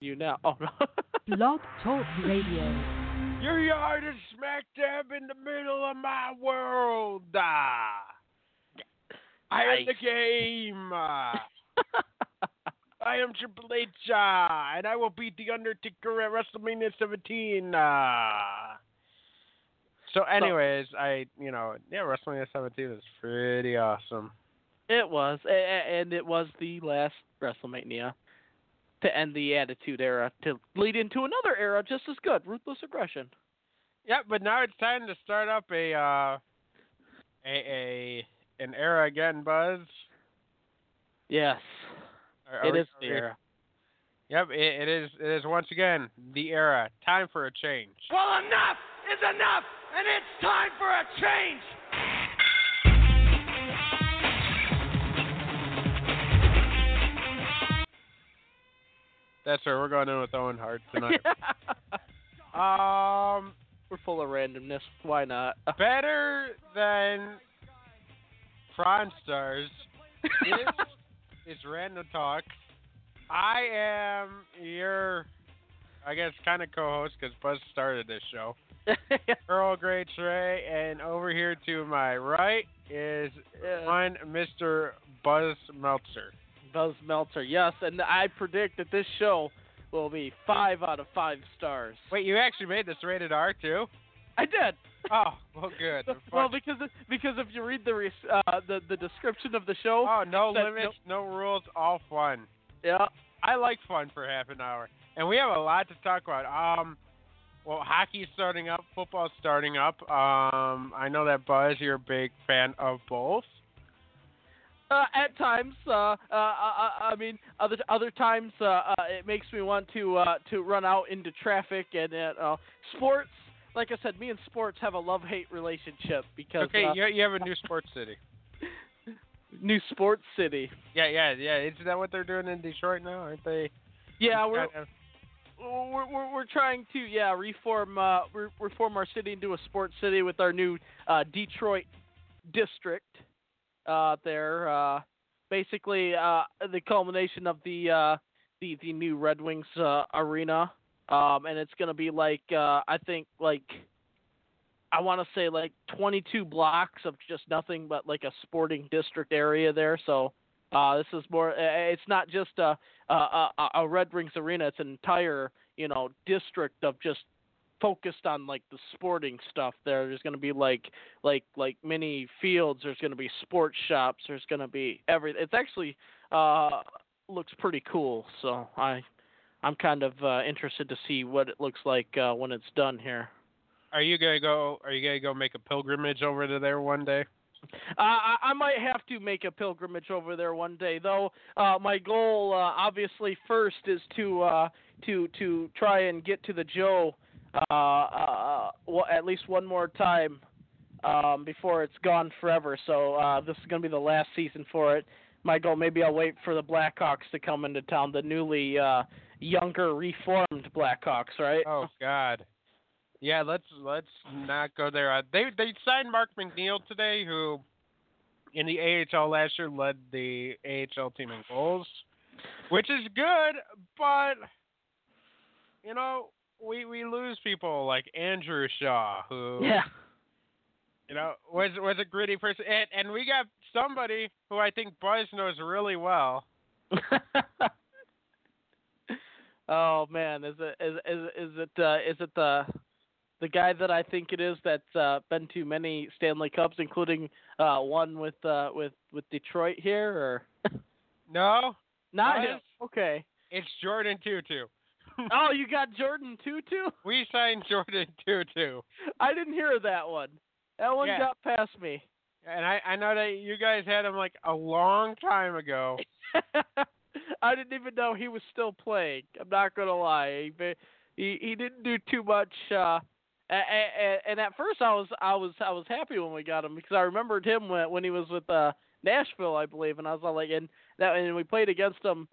you now. Oh no. Blog Talk Radio. Your yard is smack dab in the middle of my world. Ah. I am the game. Ah. I am Triple H, ah, and I will beat The Undertaker at WrestleMania 17. ah. So, anyways, I, you know, yeah, WrestleMania 17 is pretty awesome. It was, a- a- and it was the last WrestleMania to end the Attitude Era to lead into another era just as good, Ruthless Aggression. Yeah, but now it's time to start up a, uh, a, a, an era again, Buzz. Yes, Are- are it we- is are the we- era. Yep, it, it is. It is once again the era. Time for a change. Well, enough is enough, and it's time for a change. That's right. We're going in with Owen Hart tonight. um, We're full of randomness. Why not? better than Prawn Stars is, is Random Talk. I am your, I guess, kind of co-host because Buzz started this show. Earl Grey Trey, and over here to my right is Yeah. one Mr. Buzz Meltzer. Buzz Meltzer, yes, and I predict that this show will be five out of five stars. Wait, you actually made this rated R too? I did. Oh, well, good. well, because because if you read the uh, the the description of the show, oh, no that- limits, no rules, all fun. yeah, I like fun for half an hour, and we have a lot to talk about. Um, well, hockey's starting up, football's starting up. Um, I know that Buzz, you're a big fan of both. Uh, at times, uh, uh, I, I mean, other other times, uh, uh, it makes me want to uh, to run out into traffic and uh, sports. Like I said, me and sports have a love hate relationship because Okay, uh, you you have a new sports city. new sports city. Yeah, yeah, yeah. Isn't that what they're doing in Detroit now? Aren't they? Yeah, we're kind of- we're, we're we're trying to yeah reform uh re- reform our city into a sports city with our new uh Detroit district uh there uh basically uh the culmination of the uh the the new Red Wings uh arena um and it's to be like uh I think like I want to say like 22 blocks of just nothing but like a sporting district area there so uh this is more it's not just a a, a, a Red Wings arena. It's an entire, you know, district of just focused on like the sporting stuff. There, there's going to be like like like mini fields. There's going to be sports shops. There's going to be every. It's actually uh looks pretty cool. So I I'm kind of uh, interested to see what it looks like uh, when it's done here. Are you gonna go? Are you gonna go make a pilgrimage over to there one day? Uh, I, I might have to make a pilgrimage over there one day, though. Uh, my goal, uh, obviously, first is to uh, to to try and get to the Joe uh, uh, well, at least one more time um, before it's gone forever. So uh, this is going to be the last season for it. My goal, maybe I'll wait for the Blackhawks to come into town, the newly uh, younger, reformed Blackhawks, right? Oh God. Yeah, let's let's not go there. Uh, they they signed Mark McNeill today, who in the AHL last year led the AHL team in goals, which is good. But you know, we we lose people like Andrew Shaw, who Yeah. you know was was a gritty person, and and we got somebody who I think Buzz knows really well. oh man, is it is is is it uh, is it the the guy that I think it is that's uh, been to many Stanley Cups, including uh, one with uh, with with Detroit here, or No, not Buzz? him? Okay. it's Jordan Tootoo. Oh, you got Jordan Tootoo? We signed Jordan Tootoo. I didn't hear that one. That one Yeah. got past me. And I, I know that you guys had him like a long time ago. I didn't even know he was still playing. I'm not gonna lie. He he, he didn't do too much. Uh, and, and at first I was I was I was happy when we got him because I remembered him when when he was with uh, Nashville, I believe, and I was all like, and that and we played against him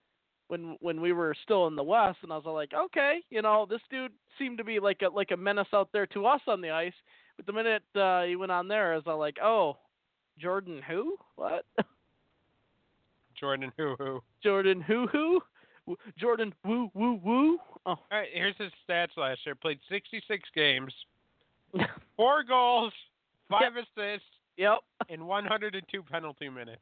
when when we were still in the West, and I was like, okay, you know, this dude seemed to be like a like a menace out there to us on the ice. But the minute uh, he went on there, I was like, oh, Jordan who? What? Jordan who who? Jordan who who? Jordan woo woo woo. Oh. All right, here's his stats last year. Played 66 games, four goals, five assists, yep. and 102 penalty minutes.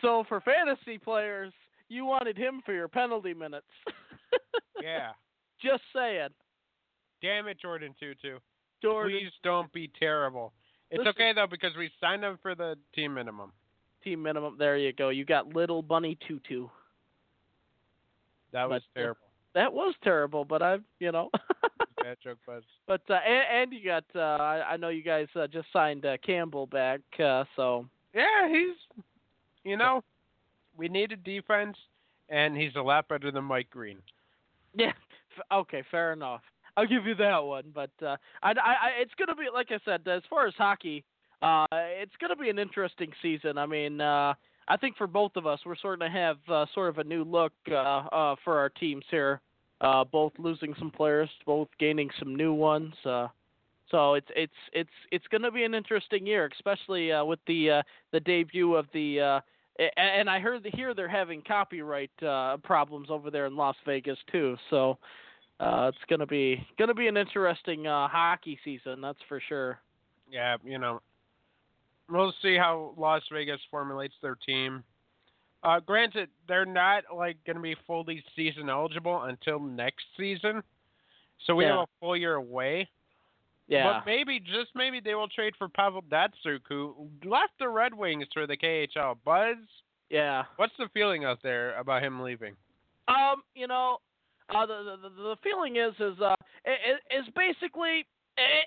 So for fantasy players, you wanted him for your penalty minutes. Yeah. Just saying. Damn it, Jordan Tootoo. Jordan Please don't be terrible. It's Listen- okay though because we signed him for the team minimum. team minimum. There you go. You got little bunny tutu. That was But, uh, terrible. That was terrible, but I, you know. Bad joke, Buzz. but uh, and, and you got. Uh, I, I know you guys uh, just signed uh, Campbell back, uh, so Yeah, he's. You know, we needed defense, and he's a lot better than Mike Green. yeah. Okay, fair enough. I'll give you that one. But uh, I, I, it's gonna be like I said. As far as hockey, uh, it's gonna be an interesting season. I mean, uh, I think for both of us, we're sort of have uh, sort of a new look uh, uh, for our teams here. Uh, both losing some players, both gaining some new ones. Uh, so it's it's it's it's going to be an interesting year, especially uh, with the uh, the debut of the. And I heard here they're having copyright uh, problems over there in Las Vegas too. So uh, it's going to be to be an interesting uh, hockey season, that's for sure. Yeah, you know, we'll see how Las Vegas formulates their team. Uh, granted, they're not like going to be fully season eligible until next season, so we Yeah. have a full year away. Yeah. But maybe, just maybe, they will trade for Pavel Datsyuk, who left the Red Wings for the KHL. Buzz, yeah. what's the feeling out there about him leaving? Um, you know, uh, the, the the feeling is is uh it, it, is basically it,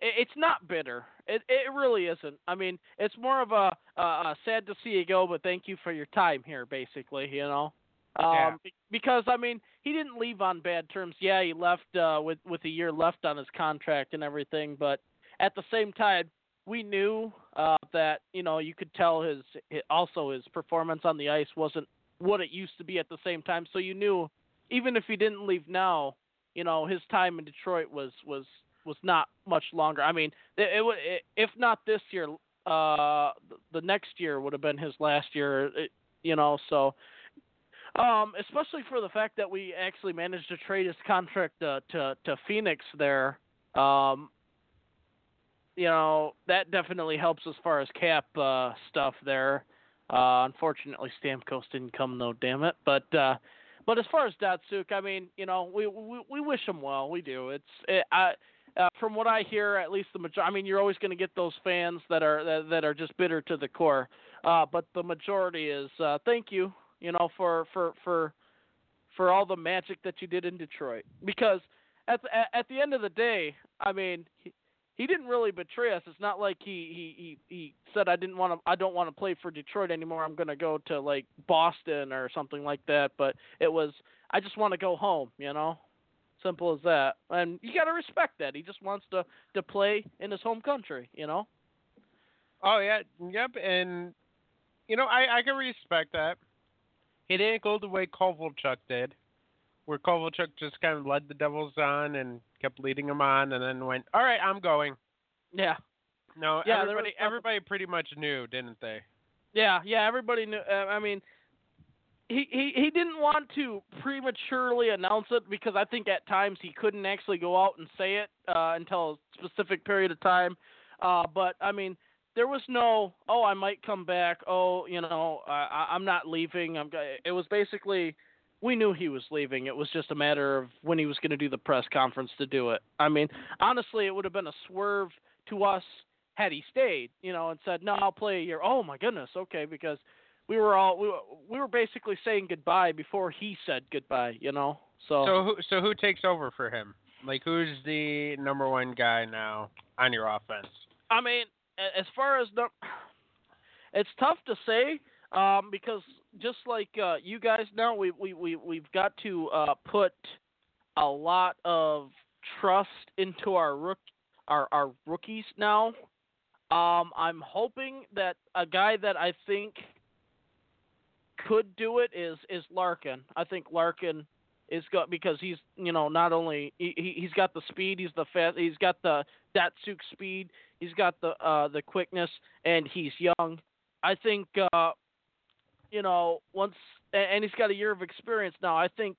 it, it's not bitter. It it really isn't. I mean, it's more of a uh, uh, sad to see you go, but thank you for your time here. Basically, you know. Um, Yeah. because I mean, he didn't leave on bad terms. Yeah, he left uh, with with a year left on his contract and everything, but at the same time, we knew uh, that you know you could tell his, hi also his performance on the ice wasn't what it used to be at the same time. So you knew even if he didn't leave now, you know his time in Detroit was was was not much longer. I mean, it, would- if not this year, uh, the next year would have been his last year. It, you know, so um, especially for the fact that we actually managed to trade his contract uh, to to Phoenix there. Um, you know that definitely helps as far as cap uh, stuff there. Uh, unfortunately, Stamkos didn't come though. Damn it! But uh, but as far as Datsyuk, I mean, you know, we we, we wish him well. We do. It's it, I. Uh, from what I hear, at least the majority. I mean, you're always going to get those fans that are that, that are just bitter to the core. Uh, but the majority is uh, thank you, you know, for for for for all the magic that you did in Detroit. Because at the, at- the end of the day, I mean, he, he didn't really betray us. It's not like he he he, he said I didn't want to I don't want to play for Detroit anymore. I'm going to go to like Boston or something like that. But it was I just want to go home, you know. Simple as that. And you got to respect that. He just wants to to play in his home country, you know. Oh yeah, yep, and you know I I can respect that. He didn't go the way Kovalchuk did, where Kovalchuk just kind of led the Devils on and kept leading them on, and then went, "All right, I'm going." Yeah. No, Yeah, everybody everybody pretty much knew, didn't they? Yeah, yeah, everybody knew. Uh, I mean, he, he he didn't want to prematurely announce it because I think at times he couldn't actually go out and say it uh, until a specific period of time. Uh, but I mean, there was no, oh, I might come back. Oh, you know, I, I'm not leaving. I'm. It was basically, we knew he was leaving. It was just a matter of when he was going to do the press conference to do it. I mean, honestly, it would have been a swerve to us had he stayed, you know, and said, "No, I'll play a year." Oh my goodness, okay, because we were all we were, we were basically saying goodbye before he said goodbye, you know. So, So who so who takes over for him? Like who's the number one guy now on your offense? I mean, as far as the, it's tough to say um, because just like uh, you guys know, we we we we've got to uh, put a lot of trust into our rook our our rookies now. Um, I'm hoping that a guy that I think could do it is is Larkin. I think Larkin is got because he's you know not only he he- he's got the speed, he's the fast, he's got the Datsyuk speed, he's got the uh the quickness, and he's young. I think uh you know, once and he's got a year of experience now. I think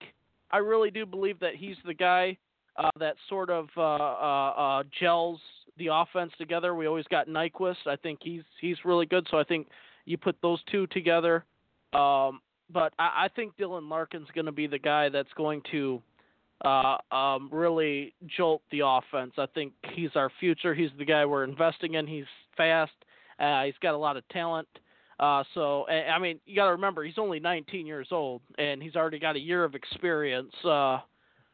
I really do believe that he's the guy uh, that sort of uh, uh, uh, gels the offense together. We always got Nyquist. I think he's he's really good. So I think you put those two together. Um, but I, I think Dylan Larkin's going to be the guy that's going to uh, um, really jolt the offense. I think he's our future. He's the guy we're investing in. He's fast. Uh, he's got a lot of talent. Uh, so I mean, you got to remember he's only 19 years old, and he's already got a year of experience uh,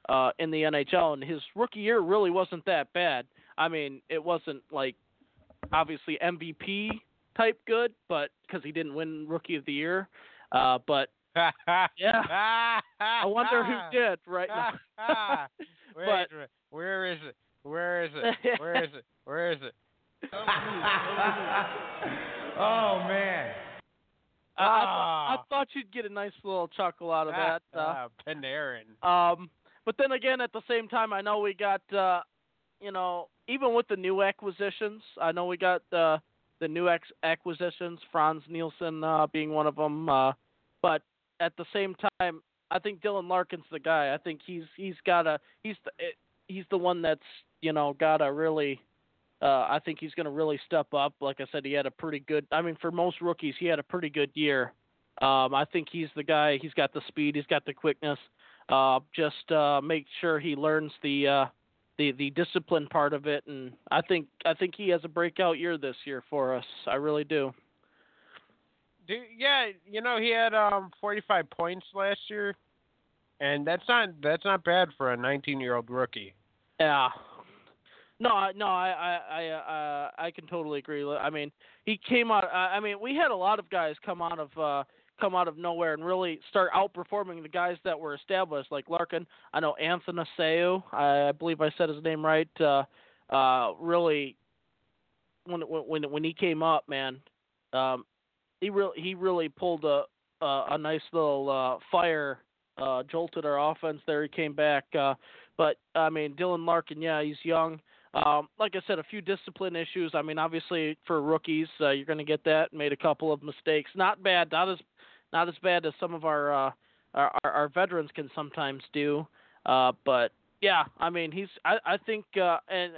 uh, in the NHL. And his rookie year really wasn't that bad. I mean, it wasn't like obviously MVP type good, but because he didn't win Rookie of the Year. Uh, but yeah, I wonder who did right now. Wait, but, where is it? Where is it? Where is it? Where is it? oh man. I, I, I, thought you'd get a nice little chuckle out of that. Uh, uh, Panarin. Um, but then again, at the same time, I know we got, uh, you know, even with the new acquisitions, I know we got the the new ex- acquisitions, Frans Nielsen uh, being one of them. Uh, but at the same time, I think Dylan Larkin's the guy. I think he's he's got a he's the he's the one that's you know got a really uh, I think he's going to really step up. Like I said, he had a pretty good. I mean, for most rookies, he had a pretty good year. Um, I think he's the guy. He's got the speed. He's got the quickness. Uh, just uh, make sure he learns the uh, the the discipline part of it, and I think I think he has a breakout year this year for us. I really do. Do yeah, you know he had um 45 points last year, and that's not that's not bad for a 19 year old rookie. Yeah, no, no, I, I, I, uh, I can totally agree. I mean, he came out. I mean, we had a lot of guys come out of, uh, come out of nowhere and really start outperforming the guys that were established, like Larkin. I know Anthony Seu. I, I believe I said his name right. Uh, uh, really, when when when he came up, man, um, he really he really pulled a a, a nice little uh, fire, uh, jolted our offense there. He came back. Uh, but I mean, Dylan Larkin, yeah, he's young. Um, like I said, a few discipline issues. I mean, obviously for rookies, uh, you're going to get that. Made a couple of mistakes. Not bad. Not as not as bad as some of our uh, our, our veterans can sometimes do. Uh, but yeah, I mean, he's. I, I think, uh, and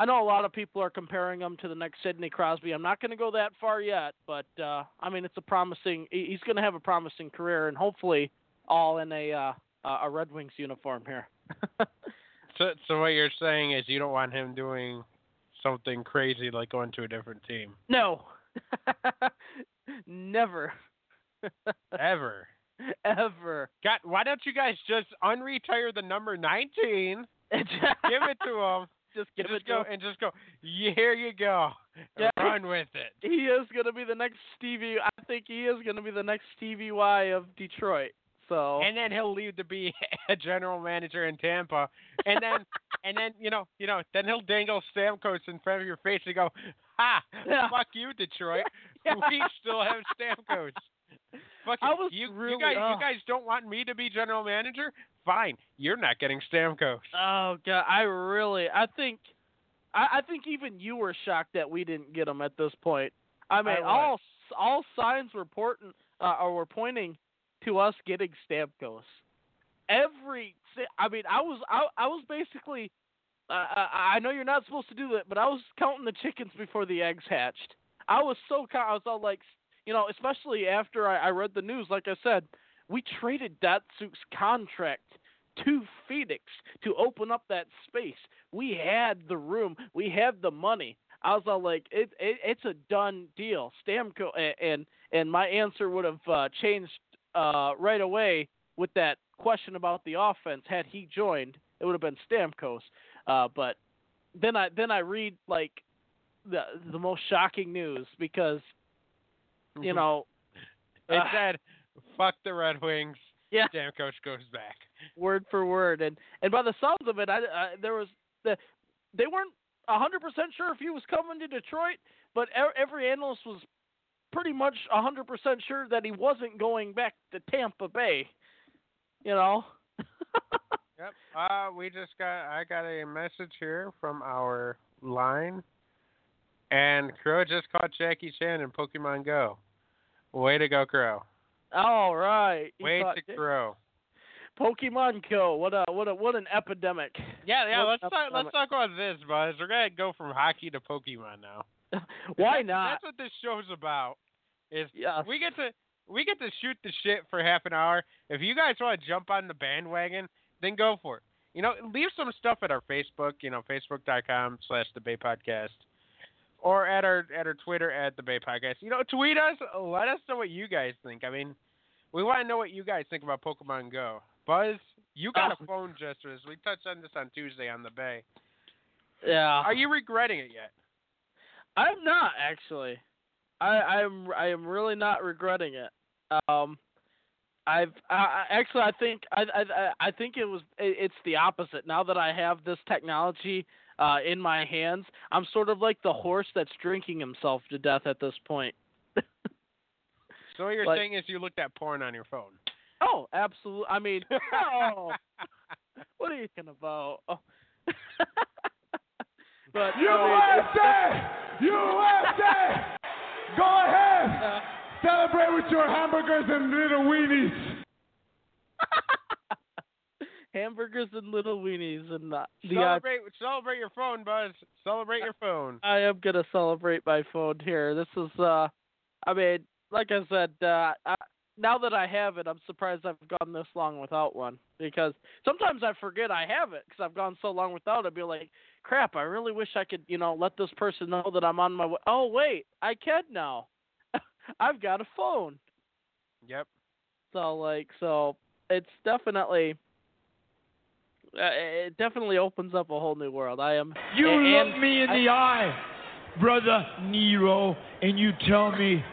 I know a lot of people are comparing him to the next Sidney Crosby. I'm not going to go that far yet, but uh, I mean, it's a promising. He's going to have a promising career, and hopefully, all in a uh, a Red Wings uniform here. So, so what you're saying is you don't want him doing something crazy like going to a different team. No. Never. Ever. Ever. God, why don't you guys just unretire the number 19? give it to him. Just give just it go and just go. Here you go. Yeah. Run with it. He is going to be the next Stevie. I think he is going to be the next Stevie Y of Detroit. So and then he'll leave to be a general manager in Tampa, and then and then you know you know then he'll dangle Stamkos in front of your face and go, "Ha! Yeah. Fuck you, Detroit. Yeah. We still have Stamkos. Fuck I was you, really- you guys oh. you guys don't want me to be general manager? Fine, you're not getting Stamkos. Oh god, I really, I think, I, I think even you were shocked that we didn't get him at this point. I mean, I all all signs were pointing, uh, or were pointing to us getting Stamkos. Every, I mean, I was, I, I was basically, uh, I I know you're not supposed to do that, but I was counting the chickens before the eggs hatched. I was so, I was all like, you know, especially after I, I read the news. Like I said, we traded Datsyuk's contract to Phoenix to open up that space. We had the room, we had the money. I was all like, it, it it's a done deal. Stamko and and, and my answer would have uh, changed uh, right away with that question about the offense. Had he joined, it would have been Stamkos. Uh, but then I then I read like the the most shocking news because you know It uh, said, "Fuck the Red Wings." Yeah. Stamkos goes back. word for word, and and by the sounds of it, I, I there was the they weren't a hundred percent sure if he was coming to Detroit, but every analyst was pretty much a hundred percent sure that he wasn't going back to Tampa Bay. You know. Yep. Uh, we just got. I got a message here from our line, and Crow just caught Jackie Chan in Pokemon Go. Way to go, Crow. All right. He Way to Crow. Pokemon Go. What a what a what an epidemic. Yeah, yeah. What Let's talk. um, Let's talk about this, Buzz. We're gonna go from hockey to Pokemon now. Why That's- not? That's what this show's about. Is Yeah. we get to we get to shoot the shit for half an hour. If you guys want to jump on the bandwagon, then go for it. You know, leave some stuff at our Facebook. You know, facebook.com slash the Bay Podcast, or at our at our Twitter at the Bay Podcast. You know, tweet us. Let us know what you guys think. I mean, we want to know what you guys think about Pokemon Go. Buzz, you got a Oh. phone just for. We touched on this on Tuesday on the Bay. Yeah. Are you regretting it yet? I'm not actually. I I'm I am really not regretting it. Um, I've I, I- actually I think I I I think it was it, it's the opposite. Now that I have this technology uh in my hands, I'm sort of like the horse that's drinking himself to death at this point. So what you're Like- saying is you looked at porn on your phone. Oh, absolutely. I mean, oh, what are you talking about? Oh. but I mean, USA! USA! Go ahead! uh, Celebrate with your hamburgers and little weenies. Hamburgers and little weenies and the uh, Celebrate, celebrate your phone, Buzz. Celebrate your phone. I am gonna celebrate my phone here. This is, uh, I mean, like I said, uh, I, now that I have it, I'm surprised I've gone this long without one because sometimes I forget I have it because I've gone so long without it. I'd be like, crap, I really wish I could, you know, let this person know that I'm on my way. Oh wait, I can now. I've got a phone. Yep. So like, so it's definitely. Uh, it definitely opens up a whole new world. I am. You and- look me in I- the eye, brother Nero, and you tell me,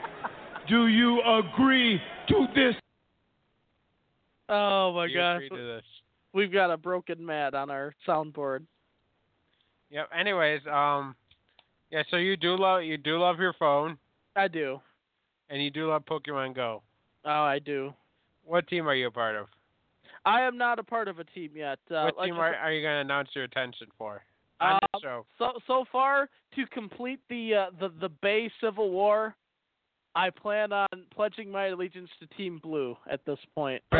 do you agree to this? Oh my you gosh. agree to this. We've got a broken mat on our soundboard. Yep. Anyways, um, yeah. So you do love you do love your phone, I do. and you do love Pokemon Go. Oh, I do. What team are you a part of? I am not a part of a team yet. Uh, what like team are, are you going to announce your attention for on the show? so so far to complete the uh, the the Bay Civil War, I plan on pledging my allegiance to Team Blue at this point.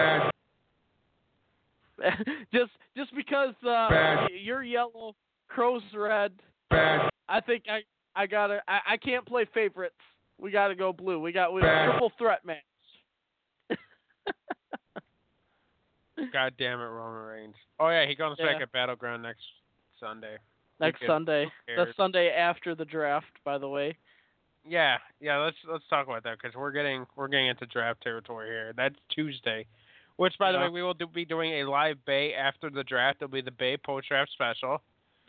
just just because uh, you're yellow, Crow's red. Bad. I think I I gotta I, I can't play favorites. We gotta go blue. We got we Bad. triple threat match. God damn it, Roman Reigns. Oh yeah, he comes back Yeah. at Battleground next Sunday. Next Sunday. The? Sunday after the draft, by the way. Yeah, yeah. Let's let's talk about that because we're getting we're getting into draft territory here. That's Tuesday, which by the way we will do, be doing a live Bay after the draft. It'll be the Bay post draft special.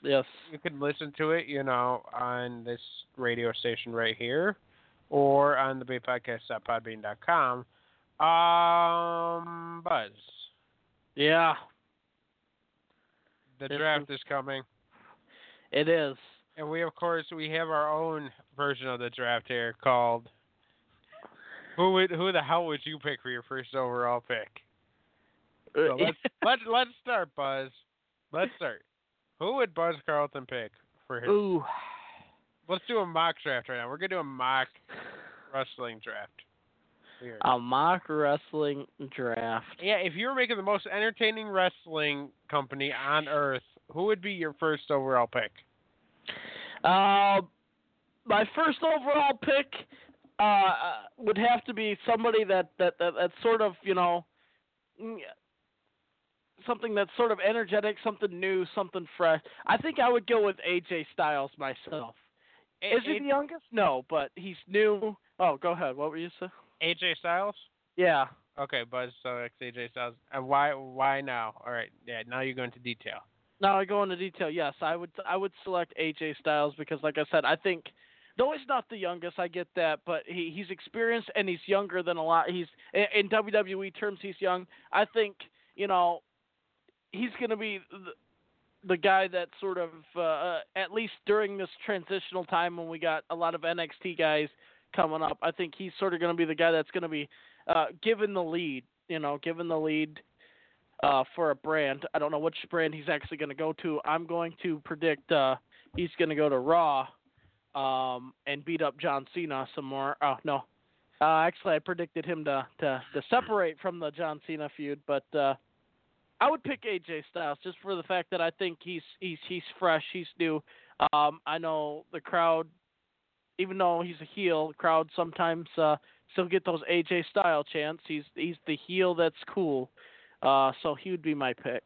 Yes. You can listen to it, you know, on this radio station right here, or on the Bay Podcast.podbean.com. Um, Buzz, Yeah, the This draft is coming, it is. and we of course we have our own version of the draft here called. Who would who the hell would you pick for your first overall pick? So uh, let's let's let's start, Buzz. Let's start. Who would Buzz Carlton pick for his? Ooh. Let's do a mock draft right now. We're gonna do a mock wrestling draft. Here. A mock wrestling draft. Yeah, if you were making the most entertaining wrestling company on earth, who would be your first overall pick? Uh, my first overall pick uh, would have to be somebody that that, that that's sort of you know mm, something that's sort of energetic, something new, something fresh. I think I would go with AJ Styles myself. Is he A- the youngest? No, but he's new. Oh, go ahead. What were you saying? AJ Styles? Yeah. Okay, Buzz selects AJ Styles. And why why now? All right, yeah, now you go into detail. Now I go into detail. Yes, I would I would select AJ Styles because, like I said, I think though he's not the youngest, I get that, but he he's experienced and he's younger than a lot. He's in, in WWE terms, he's young. I think you know he's going to be the, the guy that sort of uh, uh, at least during this transitional time when we got a lot of NXT guys coming up. I think he's sort of going to be the guy that's going to be uh, given the lead. You know, given the lead uh, for a brand. I don't know which brand he's actually going to go to. I'm going to predict uh, he's going to go to Raw um, and beat up John Cena some more. Oh no, Uh, actually, I predicted him to, to to separate from the John Cena feud, but uh, I would pick AJ Styles just for the fact that I think he's he's he's fresh, he's new. Um, I know the crowd, even though he's a heel, the crowd sometimes uh, still get those AJ Style chants. He's he's the heel that's cool, uh, so he would be my pick.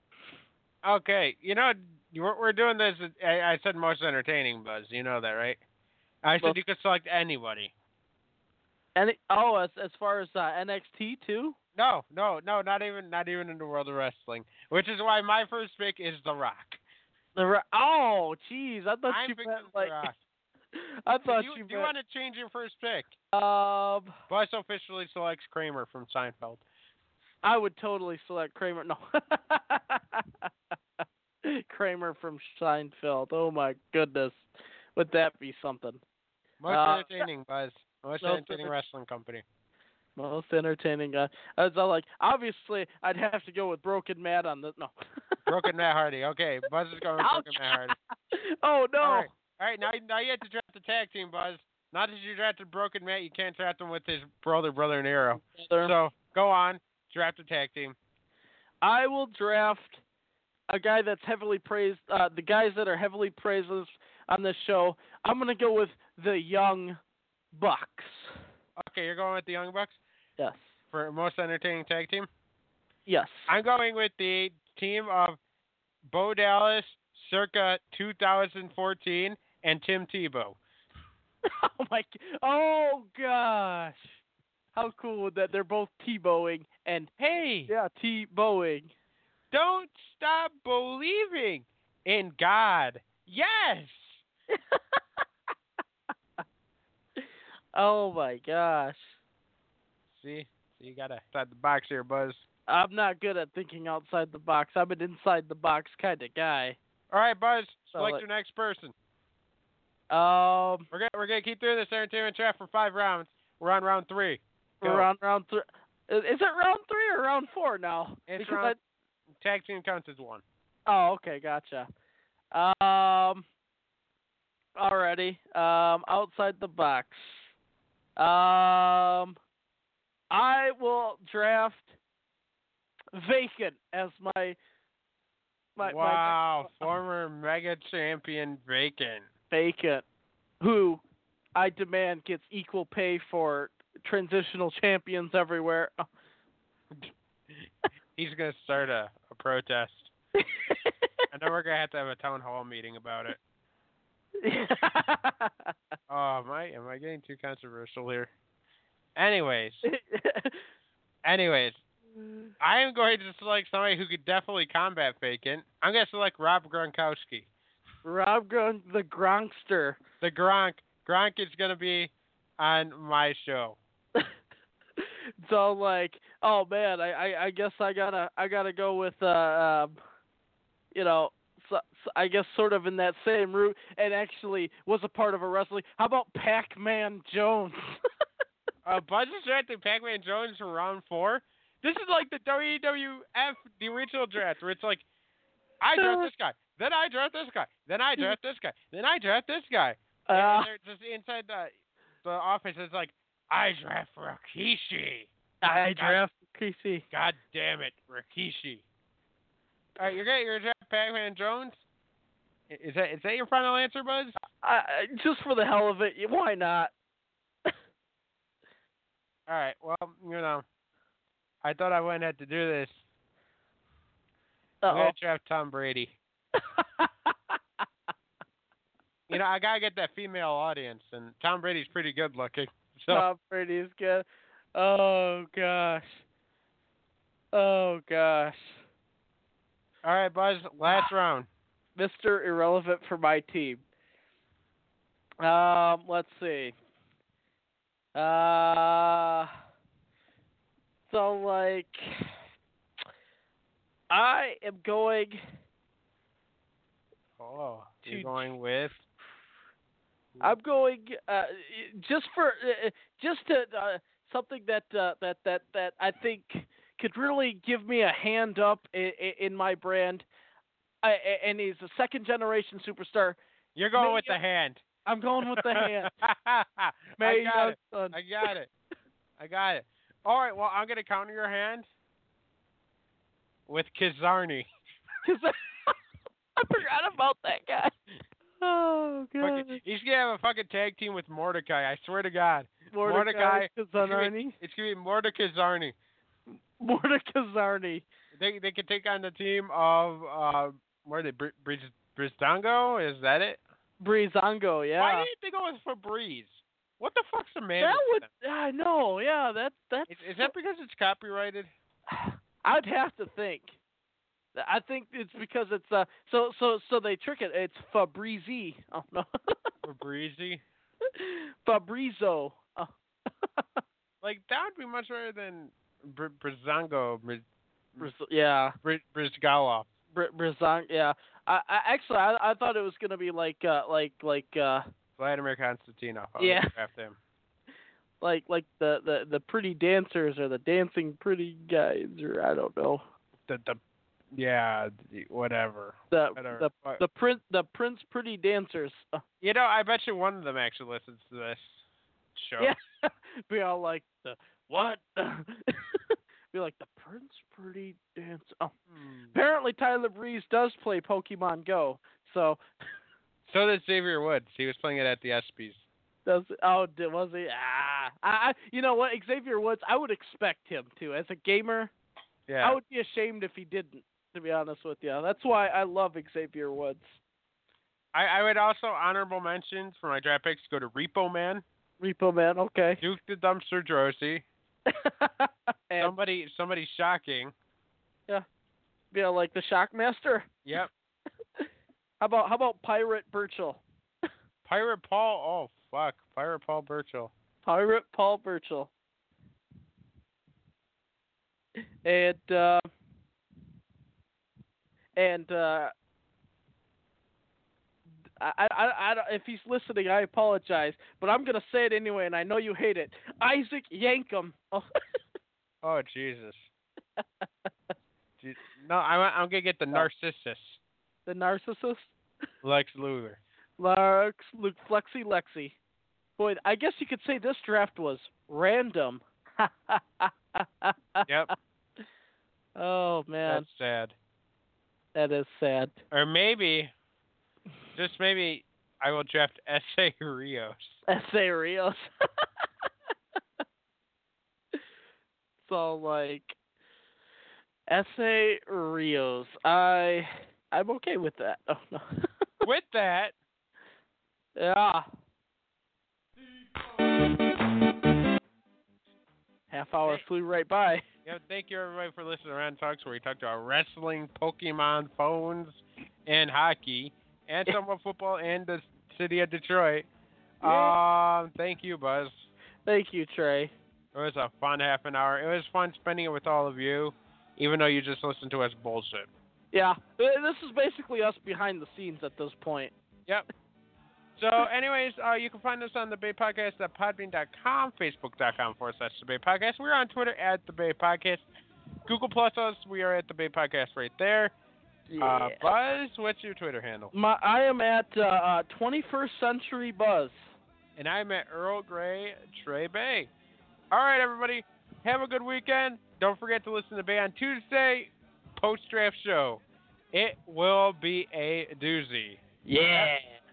Okay, you know we're, we're doing this. I, I said most entertaining, Buzz. You know that, right? I said Well- you could select anybody. It, oh, as as far as uh, NXT too. No, no, no, not even not even in the world of wrestling. Which is why my first pick is The Rock. The Ro- oh, jeez, I thought I'm you meant The like Rock. I Do thought you, you you want to change your first pick? um. Buzz officially selects Kramer from Seinfeld. I would totally select Kramer. No. Kramer from Seinfeld. Oh my goodness. Would that be something? Most Uh, entertaining, Buzz. Most Most entertaining enter- wrestling company. Most entertaining guy. I was like, obviously, I'd have to go with Broken Matt on the no. Broken Matt Hardy. Okay, Buzz is going with. Broken Matt Hardy. oh no. All right. All right, now now you have to draft the tag team, Buzz. Not that you drafted Broken Matt, you can't draft him with his brother, brother Nero. Brother. So go on, draft a tag team. I will draft a guy that's heavily praised. Uh, the guys that are heavily praised on this show. I'm gonna go with the Young Bucks. Okay, you're going with the Young Bucks Yes. for most entertaining tag team. Yes. I'm going with the team of Bo Dallas, circa 2014, and Tim Tebow. oh my! Oh gosh! How cool would that? They're both T-bowing and Hey, yeah, T-bowing. don't stop believing in God. Yes. oh my gosh! See, so you gotta outside the box here, Buzz. I'm not good at thinking outside the box. I'm an inside the box kind of guy. All right, Buzz, So, select like- your next person. Um, We're gonna we're gonna keep doing this entertainment draft for five rounds. We're on round three. Go. we're on round three. Is it round three or round four now? It's Because round- Tag team counts as one. I, oh, okay, gotcha. Um, already. Um, outside the box. Um, I will draft vacant as my my, wow, my former mega champion Vacant. Vacant, who I demand gets equal pay for transitional champions everywhere. He's gonna start a, a protest, and then we're gonna have to have a town hall meeting about it. Oh, am I am I getting too controversial here? Anyways, anyways, mm. I am going to select somebody who could definitely combat Vacant. I'm gonna select Rob Gronkowski. Rob Gronk, the Gronkster. The Gronk. Gronk is gonna be on my show. so like, oh man, I, I I guess I gotta I gotta go with uh, um, you know, so, so I guess sort of in that same route, and actually was a part of a wrestling. How about Pac-Man Jones? Uh, Buzz is drafting Pac-Man Jones from round four. This is like the WWF, the original draft, where it's like, I draft this guy, then I draft this guy, then I draft this guy, then I draft this guy. And Uh, they're just inside the the office. It's like, I draft Rikishi. I God- draft PC. God damn it, Rikishi. All right, you're gonna you're draft Pac-Man Jones. Is that is that your final answer, Buzz? I- just for the hell of it, why not? All right. Well, you know, I thought I wouldn't have to do this. I'm gonna draft Tom Brady. You know, I gotta get that female audience, and Tom Brady's pretty good looking. So Tom Brady's good. Oh gosh. Oh gosh. all right, Buzz, last round. Mr. Irrelevant for my team. Um, let's see. Uh, so like, I am going. Oh, you're To- going with I'm going uh, just for uh, just to uh, something that uh, that that that I think could really give me a hand up in, in my brand. I, and he's a second generation superstar. you're going May- with the hand. I'm going with the hand. I got it. Son. I got it. I got it. All right. Well, I'm gonna counter your hand with Kizarny. Cause I, I forgot about that guy. Oh god. Fucking- he's gonna have a fucking tag team with Mordecai. I swear to God. Mordecai. Kazarni. It's gonna be Mordecai Zarni. Mordecai Zarni. They they could take on the team of uh where are they Bri- Briz Brizdango? Is that it? Breezango, yeah. Why didn't they go with Febreze? What the fuck's the man? that would I know, yeah, that that's? Is, is that because it's copyrighted? I'd have to think. I think it's because it's uh so so so they trick it. It's Fabrizi. Oh no. Febreze? Fabrizo. Oh. Like that would be much better than Br- Brizango, Bri- Briz- yeah. Bri- Brizgawa. Br- Brizang. Yeah. I, I actually I I thought it was gonna be like uh like like uh Vladimir Konstantinov. I Yeah. him. like like the the the pretty dancers or the dancing pretty guys or I don't know The the yeah, whatever. the Whatever. the the prince the prince pretty dancers. Uh, You know, I bet you one of them actually listens to this show. Yeah. be all like the what? be like the prince pretty dance. Oh, Hmm. apparently Tyler Breeze does play Pokemon Go. So So did Xavier Woods. He was playing it at the ESPYS. does oh did, was he? Ah, I, I you know what Xavier Woods I would expect him to as a gamer. Yeah. I would be ashamed if he didn't. To be honest with you, that's why I love Xavier Woods. I, I would also honorable mentions for my draft picks go to Repo Man, Repo Man, okay. Duke the Dumpster Droese, somebody somebody shocking. yeah, Yeah, like the Shockmaster. Yep. How about how about Pirate Burchill? Pirate Paul. Oh fuck. Pirate Paul Burchill. Pirate Paul Burchill. And uh and uh I, I, I, if he's listening, I apologize, but I'm gonna say it anyway, and I know you hate it. Isaac Yankem. Oh. Oh Jesus. No, I'm I'm gonna get the Narcissus. the narcissist. Lex Luthor. Lex, Luke, Flexi, Lexi. Boy, I guess you could say this draft was random. Yep. Oh man, That's sad. That is sad. Or maybe, just maybe, I will draft S.A. Rios. S.A. Rios. so like S.A. Rios. I I'm okay with that. Oh no. With that, yeah. Half hour flew right by. Yeah, thank you everybody for listening to Rand Talks, where we talk about wrestling, Pokemon, phones, and hockey, and some of football and the city of Detroit. Um, thank you, Buzz. Thank you, Trey. It was a fun half an hour. It was fun spending it with all of you, even though you just listened to us bullshit. Yeah, this is basically us behind the scenes at this point. Yep. So, anyways, uh, you can find us on the Bay Podcast at podbean.com, facebook.com forward slash the Bay Podcast. We're on Twitter at the Bay Podcast. Google Plus us, we are at the Bay Podcast right there. Uh, Buzz, what's your Twitter handle? My, I am at uh, uh, 21st Century Buzz. And I'm at Earl Grey Trey Bay. All right, everybody, have a good weekend. Don't forget to listen to Bay on Tuesday, post draft show. It will be a doozy. Yeah.